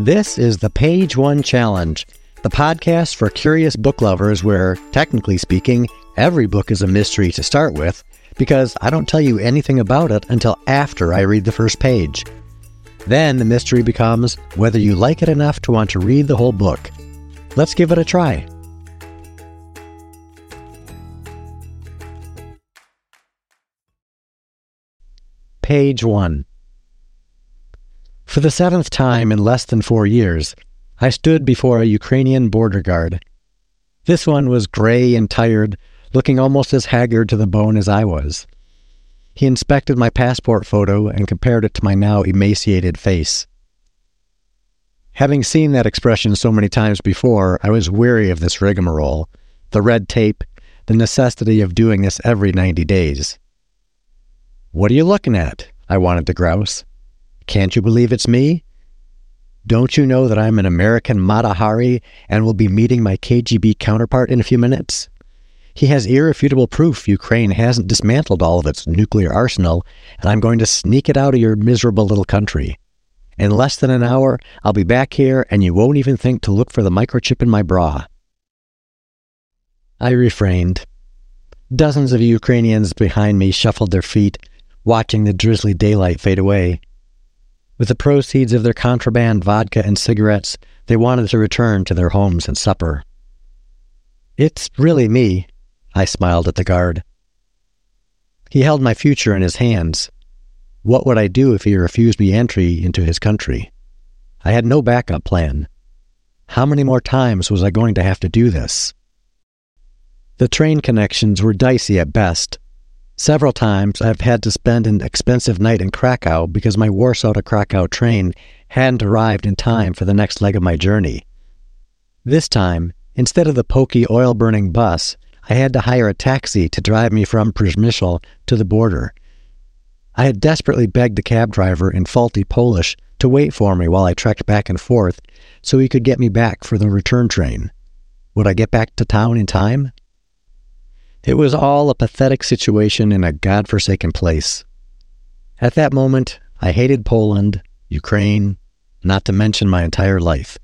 This is the Page One Challenge, the podcast for curious book lovers where, technically speaking, every book is a mystery to start with because I don't tell you anything about it until after I read the first page. Then the mystery becomes whether you like it enough to want to read the whole book. Let's give it a try. Page 1 For the seventh time in less than four years, I stood before a Ukrainian border guard. This one was gray and tired, looking almost as haggard to the bone as I was. He inspected my passport photo and compared it to my now emaciated face. Having seen that expression so many times before, I was weary of this rigmarole, the red tape, the necessity of doing this every ninety days. What are you looking at? I wanted to grouse. Can't you believe it's me? Don't you know that I'm an American Mata and will be meeting my KGB counterpart in a few minutes? He has irrefutable proof Ukraine hasn't dismantled all of its nuclear arsenal, and I'm going to sneak it out of your miserable little country. In less than an hour, I'll be back here, and you won't even think to look for the microchip in my bra. I refrained. Dozens of Ukrainians behind me shuffled their feet, watching the drizzly daylight fade away. With the proceeds of their contraband vodka and cigarettes, they wanted to return to their homes and supper. It's really me, I smiled at the guard. He held my future in his hands. What would I do if he refused me entry into his country? I had no backup plan. How many more times was I going to have to do this? The train connections were dicey at best, Several times I've had to spend an expensive night in Krakow because my Warsaw to Krakow train hadn't arrived in time for the next leg of my journey. This time, instead of the pokey oil burning bus, I had to hire a taxi to drive me from Przemysl to the border. I had desperately begged the cab driver in faulty Polish to wait for me while I trekked back and forth so he could get me back for the return train. Would I get back to town in time? It was all a pathetic situation in a god-forsaken place. At that moment, I hated Poland, Ukraine, not to mention my entire life.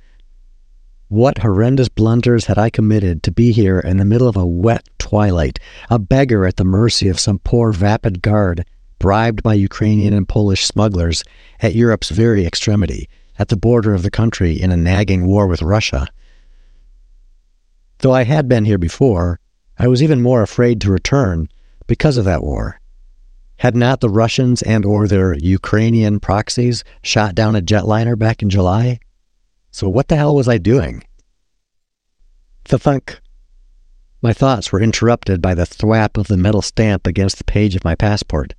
What horrendous blunders had I committed to be here in the middle of a wet twilight, a beggar at the mercy of some poor vapid guard, bribed by Ukrainian and Polish smugglers at Europe's very extremity, at the border of the country in a nagging war with Russia? Though I had been here before, I was even more afraid to return because of that war. Had not the Russians and or their Ukrainian proxies shot down a jetliner back in July? So what the hell was I doing? The thunk. My thoughts were interrupted by the thwap of the metal stamp against the page of my passport.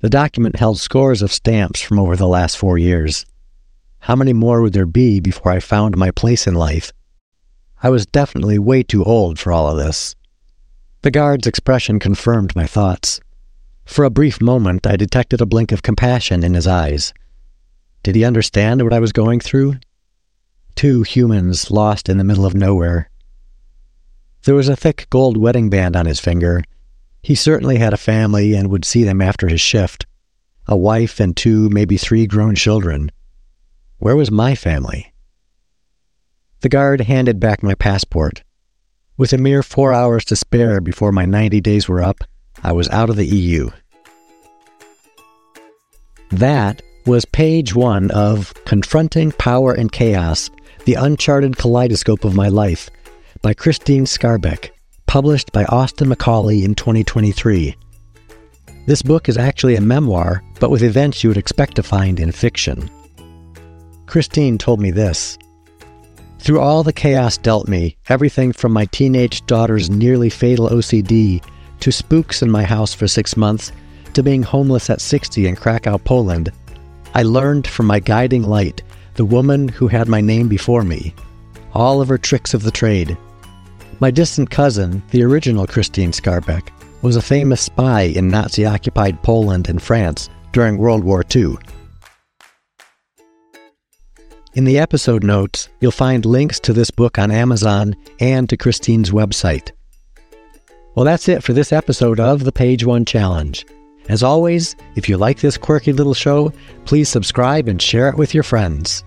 The document held scores of stamps from over the last four years. How many more would there be before I found my place in life I was definitely way too old for all of this. The guard's expression confirmed my thoughts. For a brief moment, I detected a blink of compassion in his eyes. Did he understand what I was going through? Two humans lost in the middle of nowhere. There was a thick gold wedding band on his finger. He certainly had a family and would see them after his shift. A wife and two, maybe three grown children. Where was my family? The guard handed back my passport. With a mere four hours to spare before my 90 days were up, I was out of the EU. That was page one of Confronting Power and Chaos The Uncharted Kaleidoscope of My Life by Christine Skarbek, published by Austin Macauley in 2023. This book is actually a memoir, but with events you would expect to find in fiction. Christine told me this through all the chaos dealt me, everything from my teenage daughter's nearly fatal OCD to spooks in my house for six months to being homeless at 60 in Krakow, Poland, I learned from my guiding light, the woman who had my name before me, all of her tricks of the trade. My distant cousin, the original Christine Skarbek, was a famous spy in Nazi occupied Poland and France during World War II. In the episode notes, you'll find links to this book on Amazon and to Christine's website. Well, that's it for this episode of the Page One Challenge. As always, if you like this quirky little show, please subscribe and share it with your friends.